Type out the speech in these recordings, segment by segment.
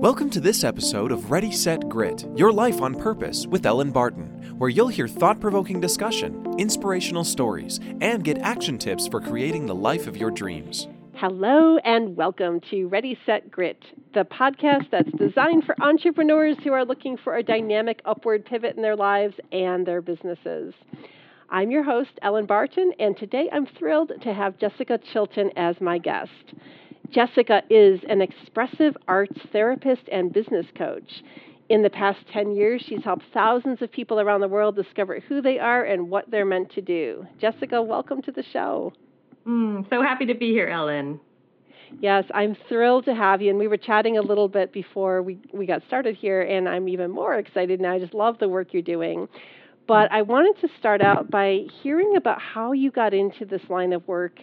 Welcome to this episode of Ready, Set, Grit Your Life on Purpose with Ellen Barton, where you'll hear thought provoking discussion, inspirational stories, and get action tips for creating the life of your dreams. Hello, and welcome to Ready, Set, Grit, the podcast that's designed for entrepreneurs who are looking for a dynamic upward pivot in their lives and their businesses. I'm your host, Ellen Barton, and today I'm thrilled to have Jessica Chilton as my guest. Jessica is an expressive arts therapist and business coach. In the past 10 years, she's helped thousands of people around the world discover who they are and what they're meant to do. Jessica, welcome to the show. Mm, so happy to be here, Ellen. Yes, I'm thrilled to have you. And we were chatting a little bit before we, we got started here, and I'm even more excited now. I just love the work you're doing. But I wanted to start out by hearing about how you got into this line of work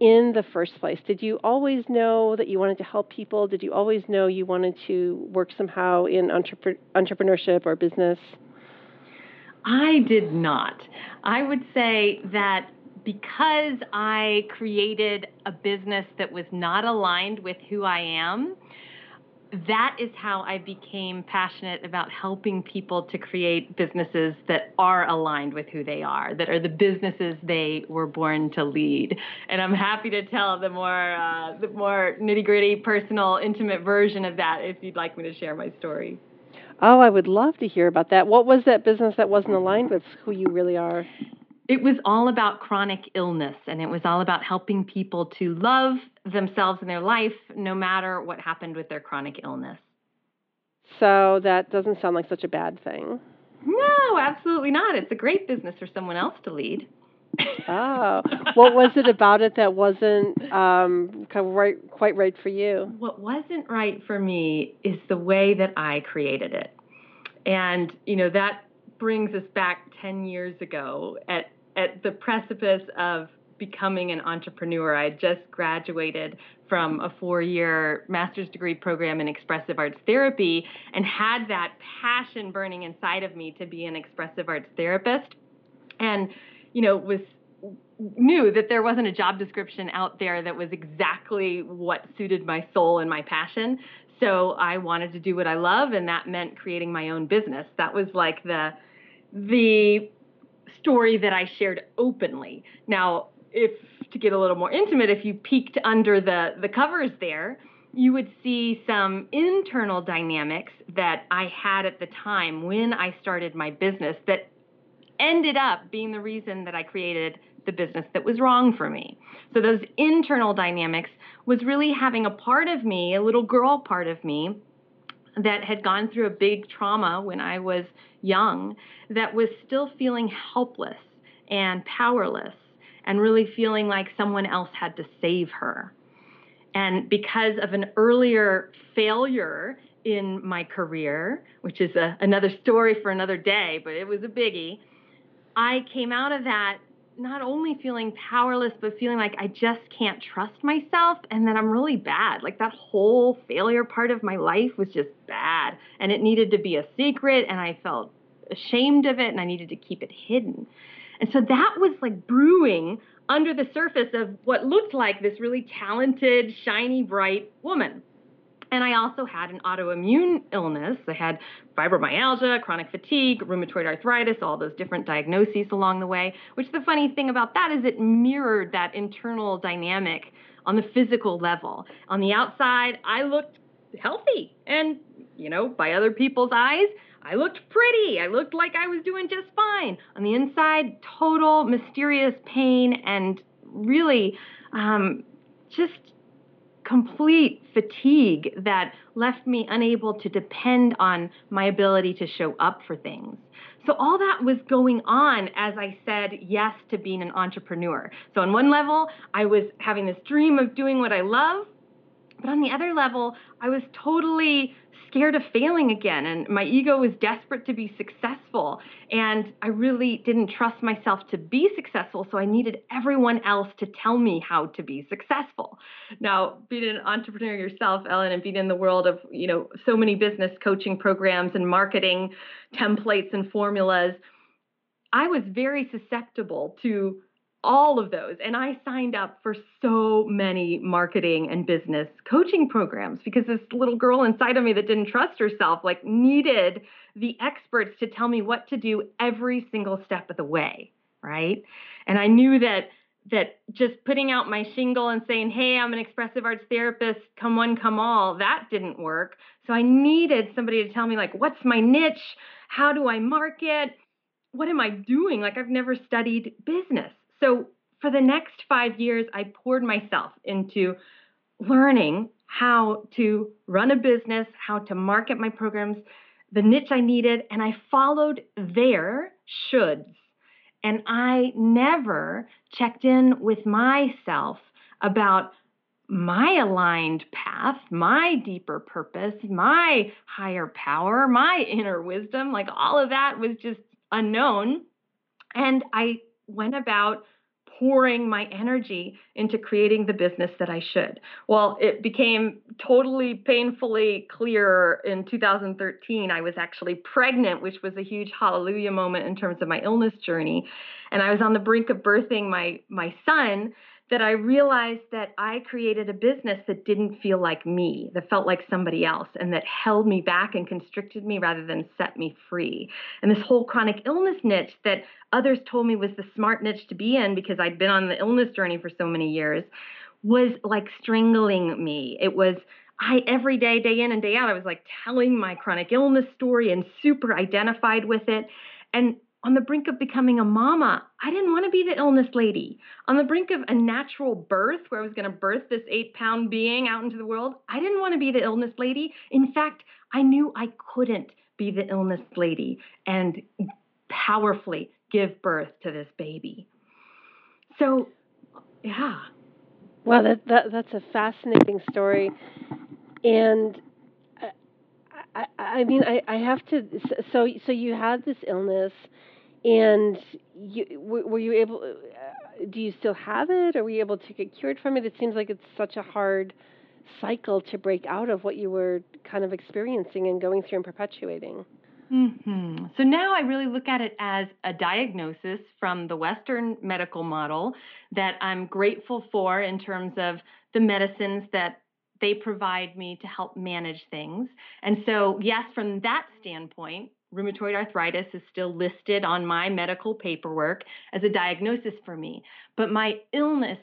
in the first place? Did you always know that you wanted to help people? Did you always know you wanted to work somehow in entrep- entrepreneurship or business? I did not. I would say that because I created a business that was not aligned with who I am, that is how I became passionate about helping people to create businesses that are aligned with who they are, that are the businesses they were born to lead. And I'm happy to tell the more uh, the more nitty gritty, personal, intimate version of that if you'd like me to share my story. Oh, I would love to hear about that. What was that business that wasn't aligned with who you really are? It was all about chronic illness, and it was all about helping people to love themselves in their life no matter what happened with their chronic illness. So that doesn't sound like such a bad thing. No, absolutely not. It's a great business for someone else to lead. oh, what was it about it that wasn't um, right, quite right for you? What wasn't right for me is the way that I created it, and you know that brings us back 10 years ago at at the precipice of becoming an entrepreneur. I just graduated from a four year master's degree program in expressive arts therapy and had that passion burning inside of me to be an expressive arts therapist. And, you know, was knew that there wasn't a job description out there that was exactly what suited my soul and my passion. So I wanted to do what I love and that meant creating my own business. That was like the the story that I shared openly. Now, if to get a little more intimate, if you peeked under the, the covers there, you would see some internal dynamics that I had at the time when I started my business that ended up being the reason that I created the business that was wrong for me. So, those internal dynamics was really having a part of me, a little girl part of me, that had gone through a big trauma when I was young that was still feeling helpless and powerless and really feeling like someone else had to save her. And because of an earlier failure in my career, which is a, another story for another day, but it was a biggie, I came out of that not only feeling powerless, but feeling like I just can't trust myself and that I'm really bad. Like that whole failure part of my life was just bad and it needed to be a secret and I felt ashamed of it and I needed to keep it hidden. And so that was like brewing under the surface of what looked like this really talented, shiny, bright woman. And I also had an autoimmune illness. I had fibromyalgia, chronic fatigue, rheumatoid arthritis, all those different diagnoses along the way. Which the funny thing about that is it mirrored that internal dynamic on the physical level. On the outside, I looked healthy. And, you know, by other people's eyes, I looked pretty. I looked like I was doing just fine. On the inside, total mysterious pain and really um, just complete fatigue that left me unable to depend on my ability to show up for things. So, all that was going on as I said yes to being an entrepreneur. So, on one level, I was having this dream of doing what I love. But on the other level, I was totally scared of failing again and my ego was desperate to be successful and I really didn't trust myself to be successful so I needed everyone else to tell me how to be successful. Now, being an entrepreneur yourself, Ellen, and being in the world of, you know, so many business coaching programs and marketing templates and formulas, I was very susceptible to all of those. And I signed up for so many marketing and business coaching programs because this little girl inside of me that didn't trust herself like needed the experts to tell me what to do every single step of the way, right? And I knew that that just putting out my shingle and saying, "Hey, I'm an expressive arts therapist, come one, come all," that didn't work. So I needed somebody to tell me like, "What's my niche? How do I market? What am I doing?" Like I've never studied business. So for the next five years, I poured myself into learning how to run a business, how to market my programs, the niche I needed, and I followed their shoulds. And I never checked in with myself about my aligned path, my deeper purpose, my higher power, my inner wisdom. Like all of that was just unknown. And I went about pouring my energy into creating the business that I should. Well, it became totally painfully clear in 2013. I was actually pregnant, which was a huge hallelujah moment in terms of my illness journey. And I was on the brink of birthing my my son that I realized that I created a business that didn't feel like me, that felt like somebody else, and that held me back and constricted me rather than set me free. And this whole chronic illness niche that others told me was the smart niche to be in because I'd been on the illness journey for so many years was like strangling me. It was I every day, day in and day out, I was like telling my chronic illness story and super identified with it. And on the brink of becoming a mama. I didn't want to be the illness lady. On the brink of a natural birth, where I was going to birth this eight pound being out into the world, I didn't want to be the illness lady. In fact, I knew I couldn't be the illness lady and powerfully give birth to this baby. So, yeah. Well, that, that that's a fascinating story, and uh, I, I, I mean, I, I have to. So, so you had this illness and you, were you able? Uh, do you still have it, or were you able to get cured from it? It seems like it's such a hard cycle to break out of what you were kind of experiencing and going through and perpetuating. Mm-hmm. So now I really look at it as a diagnosis from the Western medical model that I'm grateful for in terms of the medicines that they provide me to help manage things. And so, yes, from that standpoint, rheumatoid arthritis is still listed on my medical paperwork as a diagnosis for me. But my illness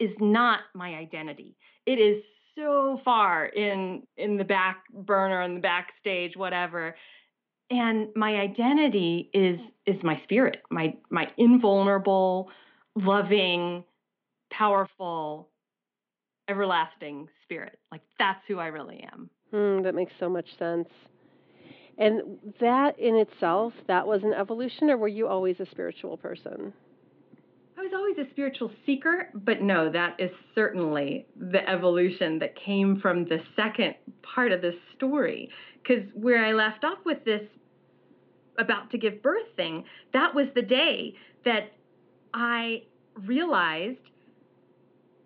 is not my identity. It is so far in in the back burner in the backstage whatever and my identity is is my spirit my my invulnerable loving powerful everlasting spirit like that's who i really am mm, that makes so much sense and that in itself, that was an evolution, or were you always a spiritual person? I was always a spiritual seeker, but no, that is certainly the evolution that came from the second part of this story. Because where I left off with this about to give birth thing, that was the day that I realized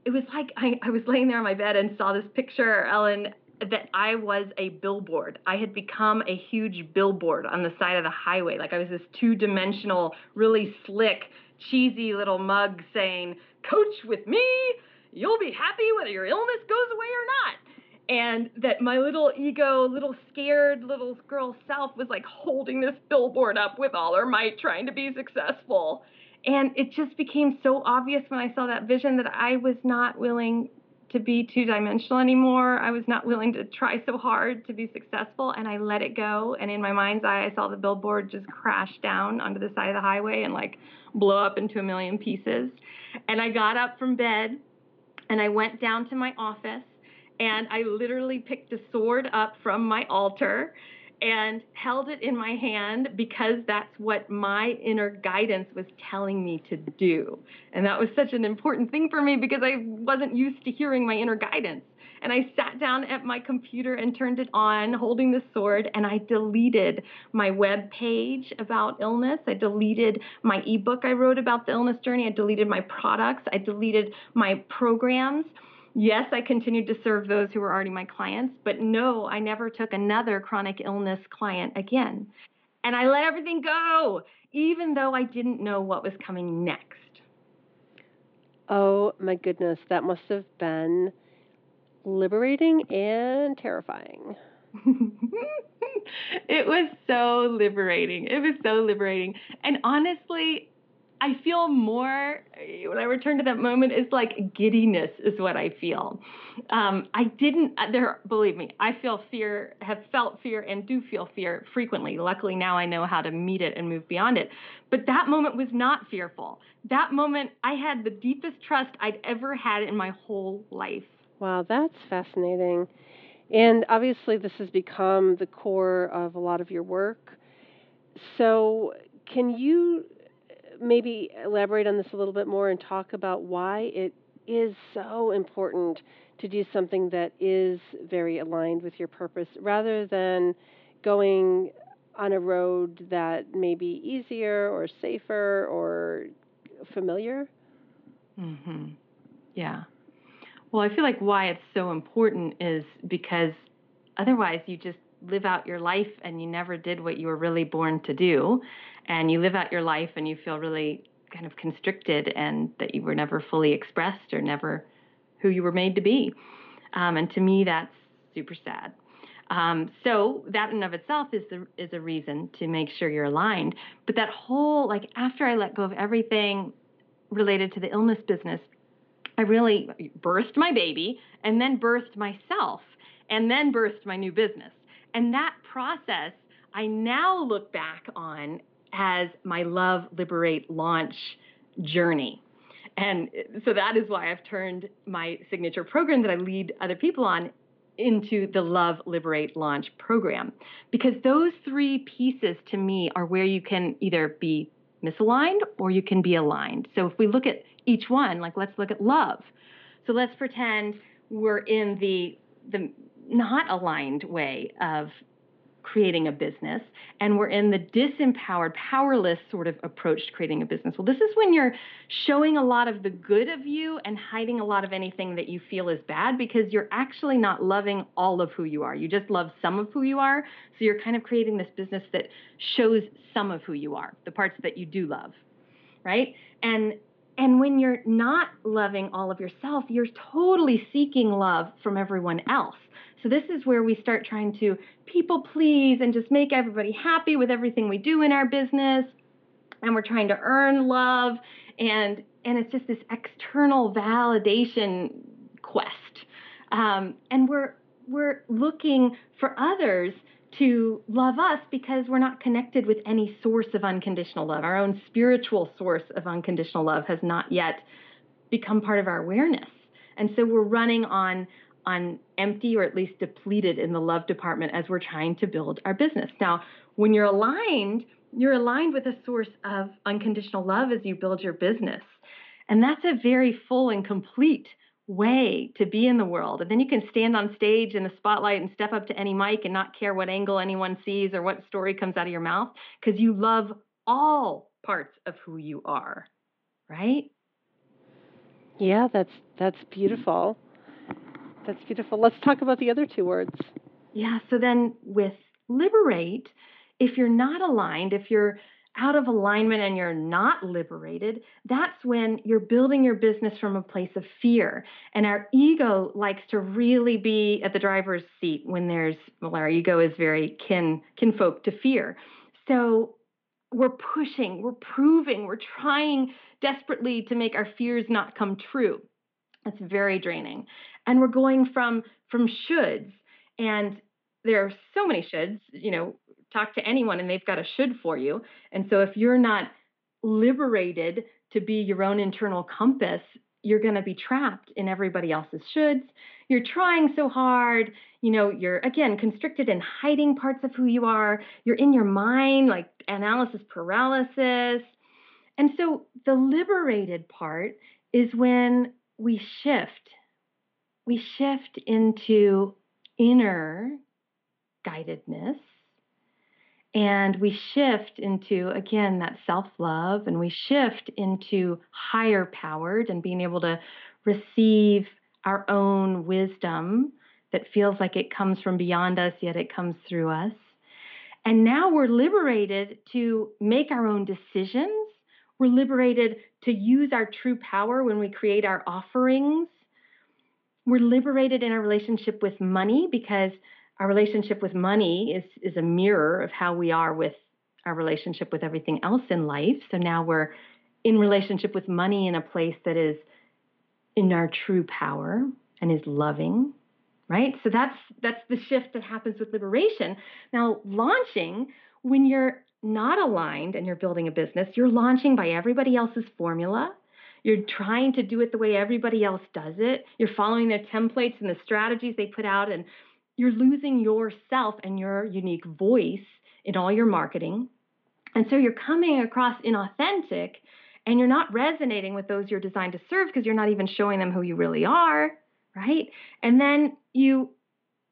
it was like I, I was laying there on my bed and saw this picture, Ellen, that I was a billboard. I had become a huge billboard on the side of the highway. Like I was this two dimensional, really slick, cheesy little mug saying, Coach with me, you'll be happy whether your illness goes away or not. And that my little ego, little scared little girl self was like holding this billboard up with all her might, trying to be successful. And it just became so obvious when I saw that vision that I was not willing to be two dimensional anymore. I was not willing to try so hard to be successful, and I let it go. And in my mind's eye, I saw the billboard just crash down onto the side of the highway and like blow up into a million pieces. And I got up from bed and I went down to my office and I literally picked a sword up from my altar and held it in my hand because that's what my inner guidance was telling me to do. And that was such an important thing for me because I wasn't used to hearing my inner guidance. And I sat down at my computer and turned it on, holding the sword, and I deleted my web page about illness. I deleted my ebook I wrote about the illness journey. I deleted my products. I deleted my programs. Yes, I continued to serve those who were already my clients, but no, I never took another chronic illness client again. And I let everything go, even though I didn't know what was coming next. Oh my goodness, that must have been liberating and terrifying. it was so liberating. It was so liberating. And honestly, I feel more when I return to that moment. It's like giddiness is what I feel. Um, I didn't uh, there. Believe me, I feel fear, have felt fear, and do feel fear frequently. Luckily, now I know how to meet it and move beyond it. But that moment was not fearful. That moment, I had the deepest trust I'd ever had in my whole life. Wow, that's fascinating. And obviously, this has become the core of a lot of your work. So, can you maybe elaborate on this a little bit more and talk about why it is so important to do something that is very aligned with your purpose rather than going on a road that may be easier or safer or familiar? Mm-hmm. Yeah. Well, I feel like why it's so important is because otherwise you just live out your life and you never did what you were really born to do. And you live out your life and you feel really kind of constricted and that you were never fully expressed or never who you were made to be. Um, and to me, that's super sad. Um, so that in of itself is the, is a reason to make sure you're aligned. But that whole like after I let go of everything related to the illness business, I really birthed my baby and then birthed myself and then birthed my new business. And that process, I now look back on as my Love, Liberate, Launch journey. And so that is why I've turned my signature program that I lead other people on into the Love, Liberate, Launch program. Because those three pieces to me are where you can either be misaligned or you can be aligned. So if we look at each one, like let's look at love. So let's pretend we're in the the not aligned way of creating a business and we're in the disempowered powerless sort of approach to creating a business. Well this is when you're showing a lot of the good of you and hiding a lot of anything that you feel is bad because you're actually not loving all of who you are. You just love some of who you are so you're kind of creating this business that shows some of who you are the parts that you do love right? And and when you're not loving all of yourself, you're totally seeking love from everyone else. So this is where we start trying to people please and just make everybody happy with everything we do in our business. And we're trying to earn love and and it's just this external validation quest. Um, and we're we're looking for others to love us because we're not connected with any source of unconditional love. Our own spiritual source of unconditional love has not yet become part of our awareness. And so we're running on on empty or at least depleted in the love department as we're trying to build our business. Now, when you're aligned, you're aligned with a source of unconditional love as you build your business. And that's a very full and complete way to be in the world. And then you can stand on stage in the spotlight and step up to any mic and not care what angle anyone sees or what story comes out of your mouth because you love all parts of who you are. Right? Yeah, that's that's beautiful. That's beautiful. Let's talk about the other two words. Yeah, so then with liberate, if you're not aligned, if you're out of alignment and you're not liberated, that's when you're building your business from a place of fear. And our ego likes to really be at the driver's seat when there's, well, our ego is very kin, kinfolk to fear. So we're pushing, we're proving, we're trying desperately to make our fears not come true. That's very draining. And we're going from from shoulds and there are so many shoulds, you know, talk to anyone and they've got a should for you. And so if you're not liberated to be your own internal compass, you're going to be trapped in everybody else's shoulds. You're trying so hard, you know, you're again constricted in hiding parts of who you are. You're in your mind, like analysis paralysis. And so the liberated part is when we shift. We shift into inner guidedness and we shift into, again, that self love, and we shift into higher powered and being able to receive our own wisdom that feels like it comes from beyond us, yet it comes through us. And now we're liberated to make our own decisions We're liberated to use our true power when we create our offerings. We're liberated in our relationship with money because our relationship with money is, is a mirror of how we are with our relationship with everything else in life. So now we're in relationship with money in a place that is in our true power and is loving right so that's that's the shift that happens with liberation now launching when you're not aligned and you're building a business you're launching by everybody else's formula. You're trying to do it the way everybody else does it. You're following their templates and the strategies they put out and you're losing yourself and your unique voice in all your marketing. And so you're coming across inauthentic and you're not resonating with those you're designed to serve because you're not even showing them who you really are right? And then you,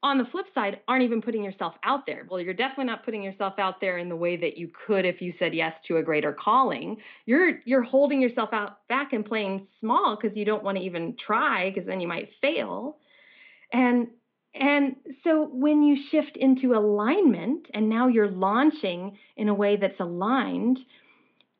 on the flip side, aren't even putting yourself out there. Well, you're definitely not putting yourself out there in the way that you could if you said yes to a greater calling. You're you're holding yourself out back and playing small because you don't want to even try because then you might fail. And and so when you shift into alignment and now you're launching in a way that's aligned,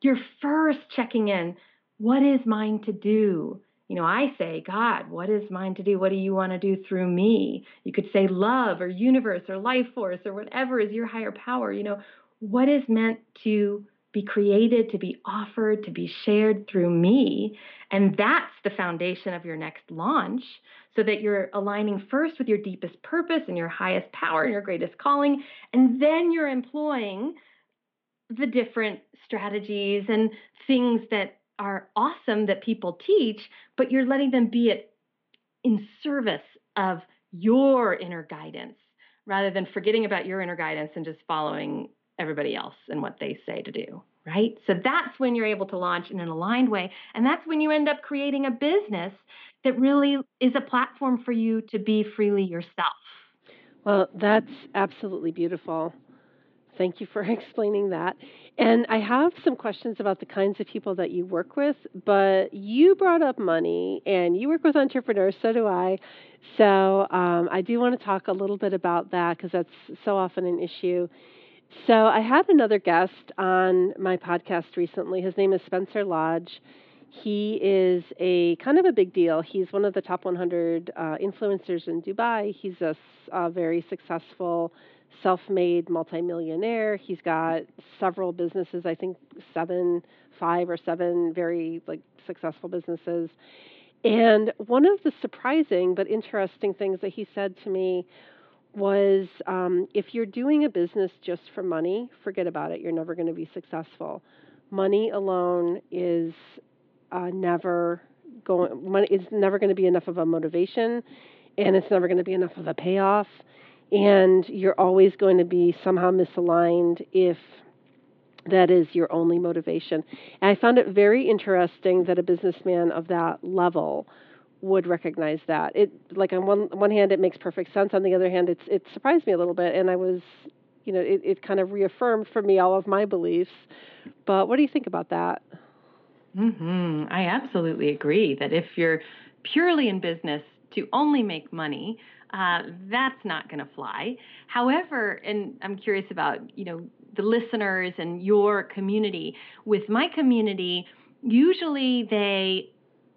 you're first checking in what is mine to do? You know, I say, God, what is mine to do? What do you want to do through me? You could say love or universe or life force or whatever is your higher power. You know, what is meant to be created, to be offered, to be shared through me? And that's the foundation of your next launch so that you're aligning first with your deepest purpose and your highest power and your greatest calling. And then you're employing the different strategies and things that are awesome that people teach, but you're letting them be it in service of your inner guidance rather than forgetting about your inner guidance and just following everybody else and what they say to do, right? So that's when you're able to launch in an aligned way. And that's when you end up creating a business that really is a platform for you to be freely yourself. Well, that's absolutely beautiful. Thank you for explaining that. And I have some questions about the kinds of people that you work with, but you brought up money and you work with entrepreneurs, so do I. So um, I do want to talk a little bit about that because that's so often an issue. So I had another guest on my podcast recently. His name is Spencer Lodge. He is a kind of a big deal. He's one of the top 100 uh, influencers in Dubai. He's a, a very successful self-made multimillionaire. He's got several businesses, I think seven, five or seven very like successful businesses. And one of the surprising but interesting things that he said to me was um, if you're doing a business just for money, forget about it. You're never going to be successful. Money alone is uh, never going. Money is never going to be enough of a motivation, and it's never going to be enough of a payoff and you're always going to be somehow misaligned if that is your only motivation. And I found it very interesting that a businessman of that level would recognize that. It like on one one hand it makes perfect sense. On the other hand, it's it surprised me a little bit, and I was, you know, it, it kind of reaffirmed for me all of my beliefs. But what do you think about that? hmm I absolutely agree that if you're purely in business to only make money, uh, that's not going to fly. However, and I'm curious about you know the listeners and your community. With my community, usually they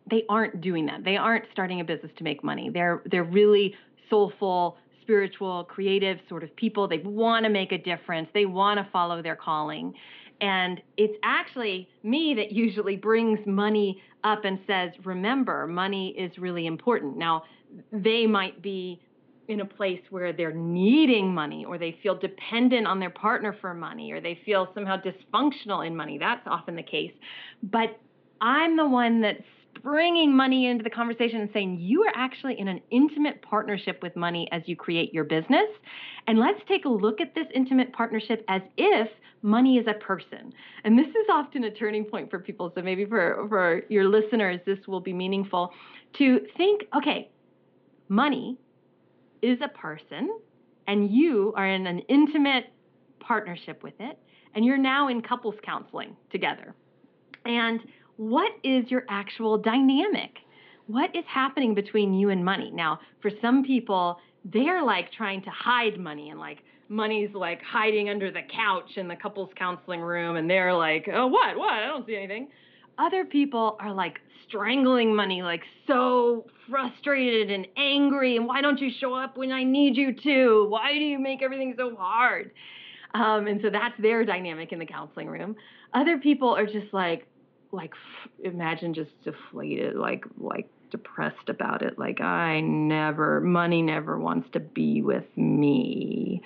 they aren't doing that. They aren't starting a business to make money. They're they're really soulful, spiritual, creative sort of people. They want to make a difference. They want to follow their calling. And it's actually me that usually brings money up and says, remember, money is really important. Now, they might be in a place where they're needing money or they feel dependent on their partner for money or they feel somehow dysfunctional in money. That's often the case. But I'm the one that's bringing money into the conversation and saying you are actually in an intimate partnership with money as you create your business. And let's take a look at this intimate partnership as if money is a person. And this is often a turning point for people. So maybe for, for your listeners, this will be meaningful to think okay, money is a person and you are in an intimate partnership with it and you're now in couples counseling together. And what is your actual dynamic? What is happening between you and money? Now, for some people, they're like trying to hide money and like money's like hiding under the couch in the couples counseling room and they're like, "Oh, what? What? I don't see anything." other people are like strangling money, like so frustrated and angry. And why don't you show up when I need you to? Why do you make everything so hard? Um, and so that's their dynamic in the counseling room. Other people are just like, like imagine just deflated, like like depressed about it. Like I never, money never wants to be with me.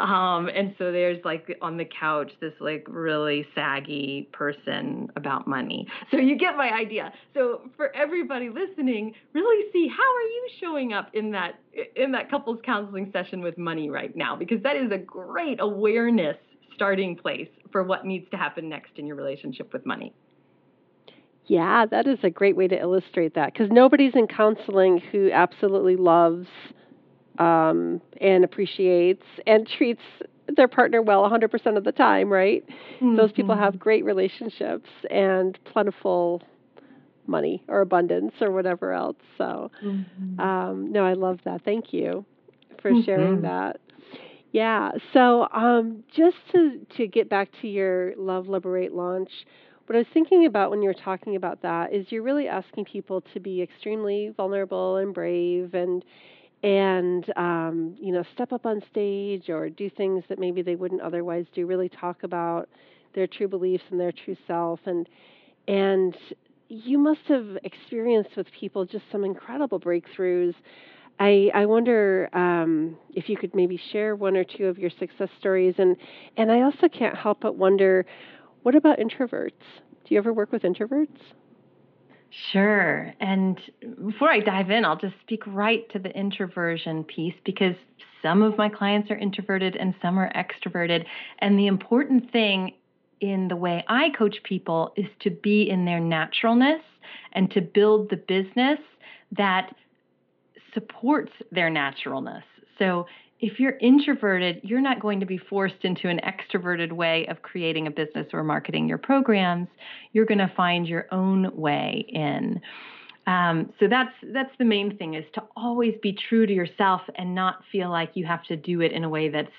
Um, and so there's like on the couch this like really saggy person about money. So you get my idea. So for everybody listening, really see how are you showing up in that in that couples counseling session with money right now because that is a great awareness starting place for what needs to happen next in your relationship with money. Yeah, that is a great way to illustrate that because nobody's in counseling who absolutely loves um, and appreciates and treats their partner well 100% of the time, right? Mm-hmm. Those people have great relationships and plentiful money or abundance or whatever else. So, mm-hmm. um, no, I love that. Thank you for mm-hmm. sharing that. Yeah. So, um, just to to get back to your Love Liberate launch, what I was thinking about when you were talking about that is you're really asking people to be extremely vulnerable and brave and and um, you know step up on stage or do things that maybe they wouldn't otherwise do really talk about their true beliefs and their true self. And and you must have experienced with people just some incredible breakthroughs. I, I wonder um, if you could maybe share one or two of your success stories. And and I also can't help but wonder what about introverts do you ever work with introverts Sure. And before I dive in, I'll just speak right to the introversion piece because some of my clients are introverted and some are extroverted. And the important thing in the way I coach people is to be in their naturalness and to build the business that supports their naturalness. So if you're introverted, you're not going to be forced into an extroverted way of creating a business or marketing your programs. You're going to find your own way in. Um, so that's that's the main thing is to always be true to yourself and not feel like you have to do it in a way that's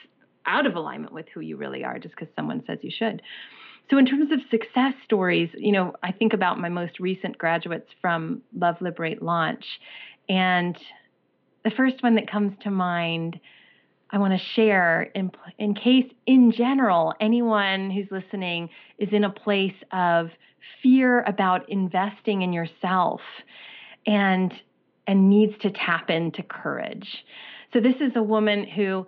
out of alignment with who you really are just because someone says you should. So in terms of success stories, you know, I think about my most recent graduates from Love Liberate launch, and the first one that comes to mind I want to share in, in case, in general, anyone who's listening is in a place of fear about investing in yourself and and needs to tap into courage. So this is a woman who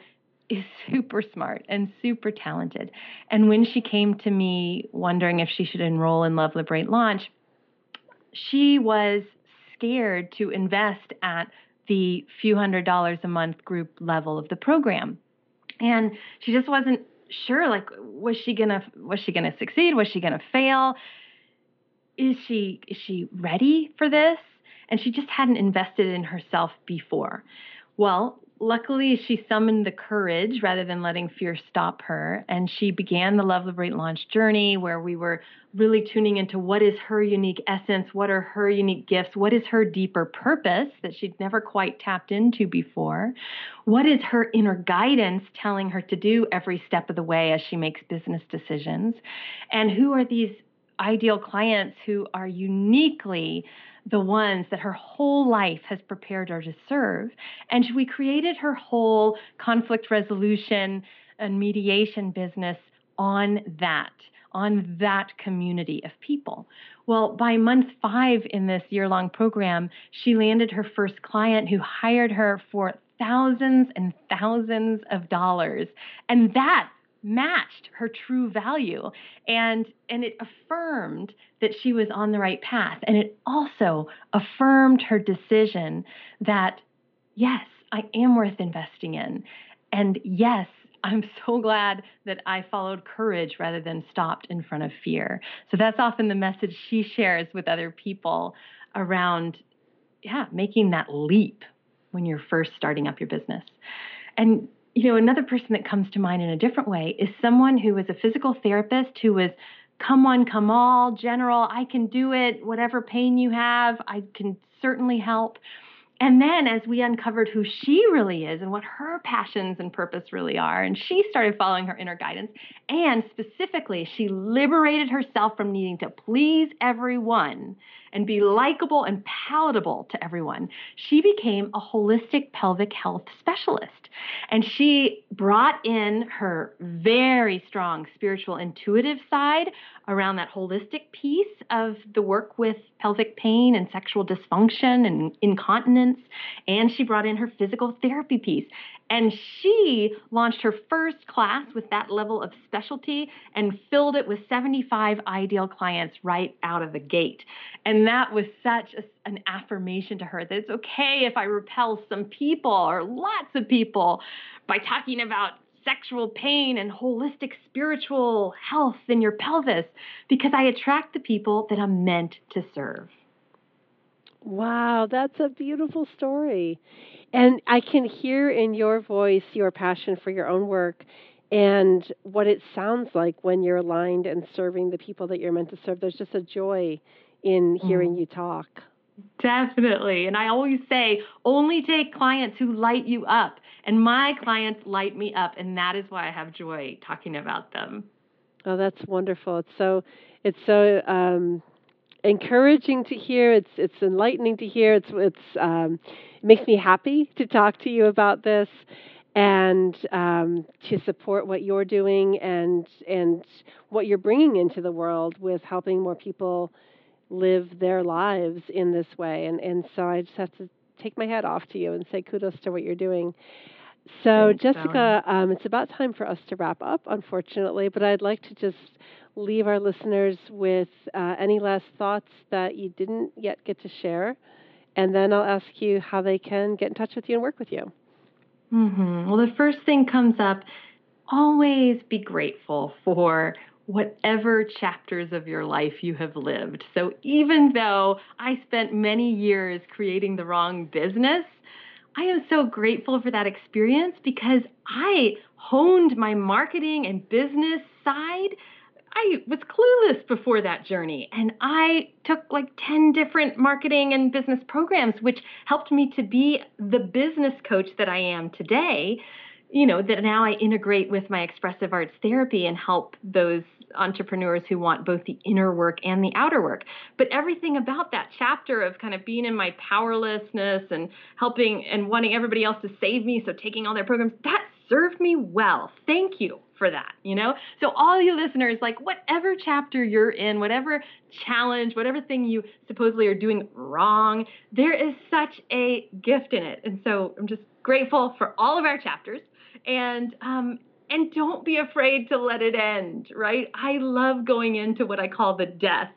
is super smart and super talented. And when she came to me wondering if she should enroll in Love Liberate Launch, she was scared to invest at the few hundred dollars a month group level of the program. And she just wasn't sure like was she going to was she going to succeed? Was she going to fail? Is she is she ready for this? And she just hadn't invested in herself before. Well, luckily, she summoned the courage rather than letting fear stop her. And she began the Love Liberate launch journey where we were really tuning into what is her unique essence, what are her unique gifts, what is her deeper purpose that she'd never quite tapped into before, what is her inner guidance telling her to do every step of the way as she makes business decisions, and who are these ideal clients who are uniquely the ones that her whole life has prepared her to serve. And we created her whole conflict resolution and mediation business on that, on that community of people. Well, by month five in this year long program, she landed her first client who hired her for thousands and thousands of dollars. And that matched her true value and and it affirmed that she was on the right path. And it also affirmed her decision that yes i am worth investing in. And yes i'm so glad that i followed courage rather than stopped in front of fear. So that's often the message she shares with other people around yeah making that leap when you're first starting up your business. And you know, another person that comes to mind in a different way is someone who was a physical therapist who was come on, come all, general, I can do it, whatever pain you have, I can certainly help. And then as we uncovered who she really is and what her passions and purpose really are, and she started following her inner guidance, and specifically, she liberated herself from needing to please everyone and be likable and palatable to everyone, she became a holistic pelvic health specialist. And she brought in her very strong spiritual intuitive side around that holistic piece of the work with pelvic pain and sexual dysfunction and incontinence. And she brought in her physical therapy piece. And she launched her first class with that level of specialty and filled it with 75 ideal clients right out of the gate. And that was such a, an affirmation to her that it's okay if I repel some people or lots of people by talking about sexual pain and holistic spiritual health in your pelvis because I attract the people that I'm meant to serve. Wow, that's a beautiful story. And I can hear in your voice your passion for your own work and what it sounds like when you're aligned and serving the people that you're meant to serve. There's just a joy in hearing mm. you talk. Definitely. And I always say only take clients who light you up. And my clients light me up. And that is why I have joy talking about them. Oh, that's wonderful. It's so, it's so, um, encouraging to hear. It's it's enlightening to hear. It's it's um, it makes me happy to talk to you about this and um, to support what you're doing and and what you're bringing into the world with helping more people live their lives in this way. And, and so I just have to take my hat off to you and say kudos to what you're doing. So, Thanks, Jessica, um, it's about time for us to wrap up, unfortunately, but I'd like to just leave our listeners with uh, any last thoughts that you didn't yet get to share, and then I'll ask you how they can get in touch with you and work with you. Mm-hmm. Well, the first thing comes up always be grateful for whatever chapters of your life you have lived. So even though I spent many years creating the wrong business, I am so grateful for that experience because I honed my marketing and business side. I was clueless before that journey, and I took like 10 different marketing and business programs, which helped me to be the business coach that I am today you know, that now I integrate with my expressive arts therapy and help those entrepreneurs who want both the inner work and the outer work. But everything about that chapter of kind of being in my powerlessness and helping and wanting everybody else to save me, so taking all their programs, that served me well. Thank you for that, you know? So all you listeners, like whatever chapter you're in, whatever challenge, whatever thing you supposedly are doing wrong, there is such a gift in it. And so I'm just grateful for all of our chapters and um, and don't be afraid to let it end. Right? I love going into what I call the death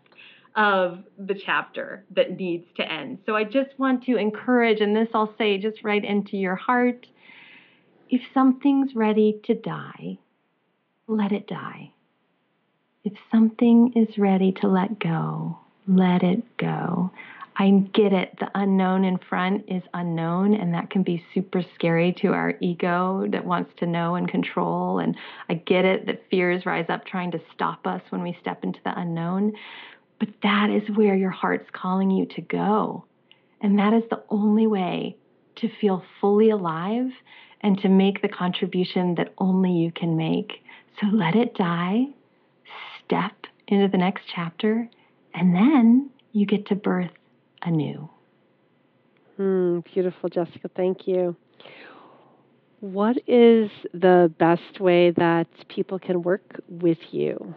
of the chapter that needs to end. So I just want to encourage, and this I'll say just right into your heart. If something's ready to die, let it die. If something is ready to let go, let it go. I get it. The unknown in front is unknown, and that can be super scary to our ego that wants to know and control. And I get it that fears rise up trying to stop us when we step into the unknown. But that is where your heart's calling you to go. And that is the only way to feel fully alive and to make the contribution that only you can make. So let it die, step into the next chapter, and then you get to birth anew. Hmm, beautiful, Jessica. Thank you. What is the best way that people can work with you?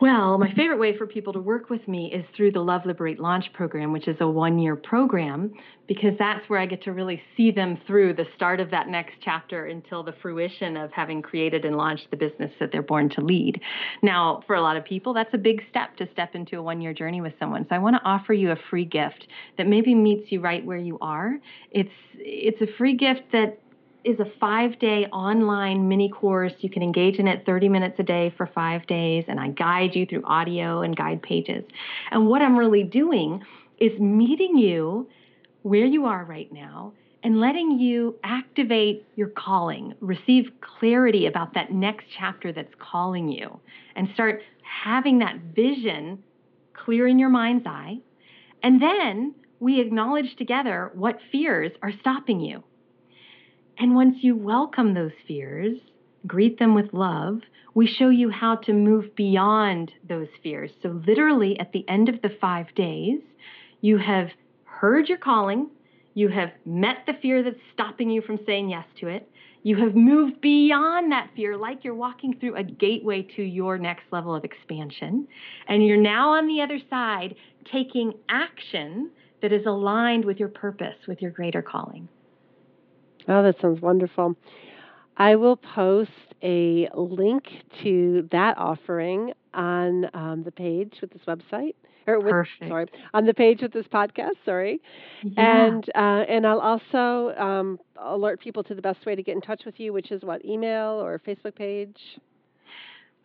Well, my favorite way for people to work with me is through the Love Liberate Launch program, which is a one year program, because that's where I get to really see them through the start of that next chapter until the fruition of having created and launched the business that they're born to lead. Now, for a lot of people, that's a big step to step into a one year journey with someone. So I want to offer you a free gift that maybe meets you right where you are. It's, it's a free gift that is a five day online mini course. You can engage in it 30 minutes a day for five days, and I guide you through audio and guide pages. And what I'm really doing is meeting you where you are right now and letting you activate your calling, receive clarity about that next chapter that's calling you, and start having that vision clear in your mind's eye. And then we acknowledge together what fears are stopping you. And once you welcome those fears, greet them with love, we show you how to move beyond those fears. So, literally, at the end of the five days, you have heard your calling, you have met the fear that's stopping you from saying yes to it, you have moved beyond that fear, like you're walking through a gateway to your next level of expansion. And you're now on the other side taking action that is aligned with your purpose, with your greater calling. Oh, that sounds wonderful. I will post a link to that offering on um, the page with this website. Or with, Perfect. sorry, on the page with this podcast. Sorry, Yeah. and uh, and I'll also um, alert people to the best way to get in touch with you, which is what email or Facebook page.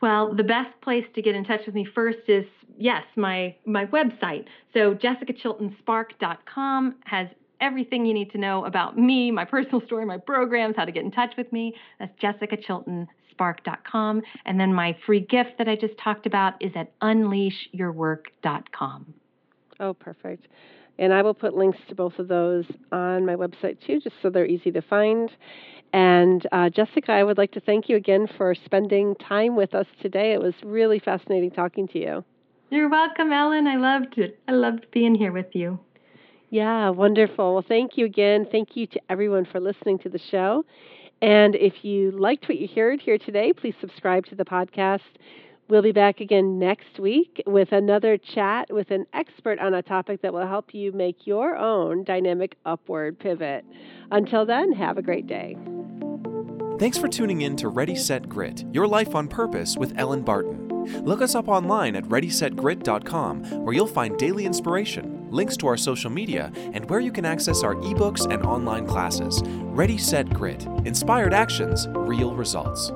Well, the best place to get in touch with me first is yes, my my website. So jessicachiltonspark.com has everything you need to know about me, my personal story, my programs, how to get in touch with me. That's jessicachiltonspark.com. And then my free gift that I just talked about is at unleashyourwork.com. Oh, perfect. And I will put links to both of those on my website too, just so they're easy to find. And uh, Jessica, I would like to thank you again for spending time with us today. It was really fascinating talking to you. You're welcome, Ellen. I loved it. I loved being here with you. Yeah, wonderful. Well, thank you again. Thank you to everyone for listening to the show. And if you liked what you heard here today, please subscribe to the podcast. We'll be back again next week with another chat with an expert on a topic that will help you make your own dynamic upward pivot. Until then, have a great day. Thanks for tuning in to Ready Set Grit Your Life on Purpose with Ellen Barton. Look us up online at ReadySetGrit.com, where you'll find daily inspiration, links to our social media, and where you can access our ebooks and online classes. Ready Set Grit Inspired Actions, Real Results.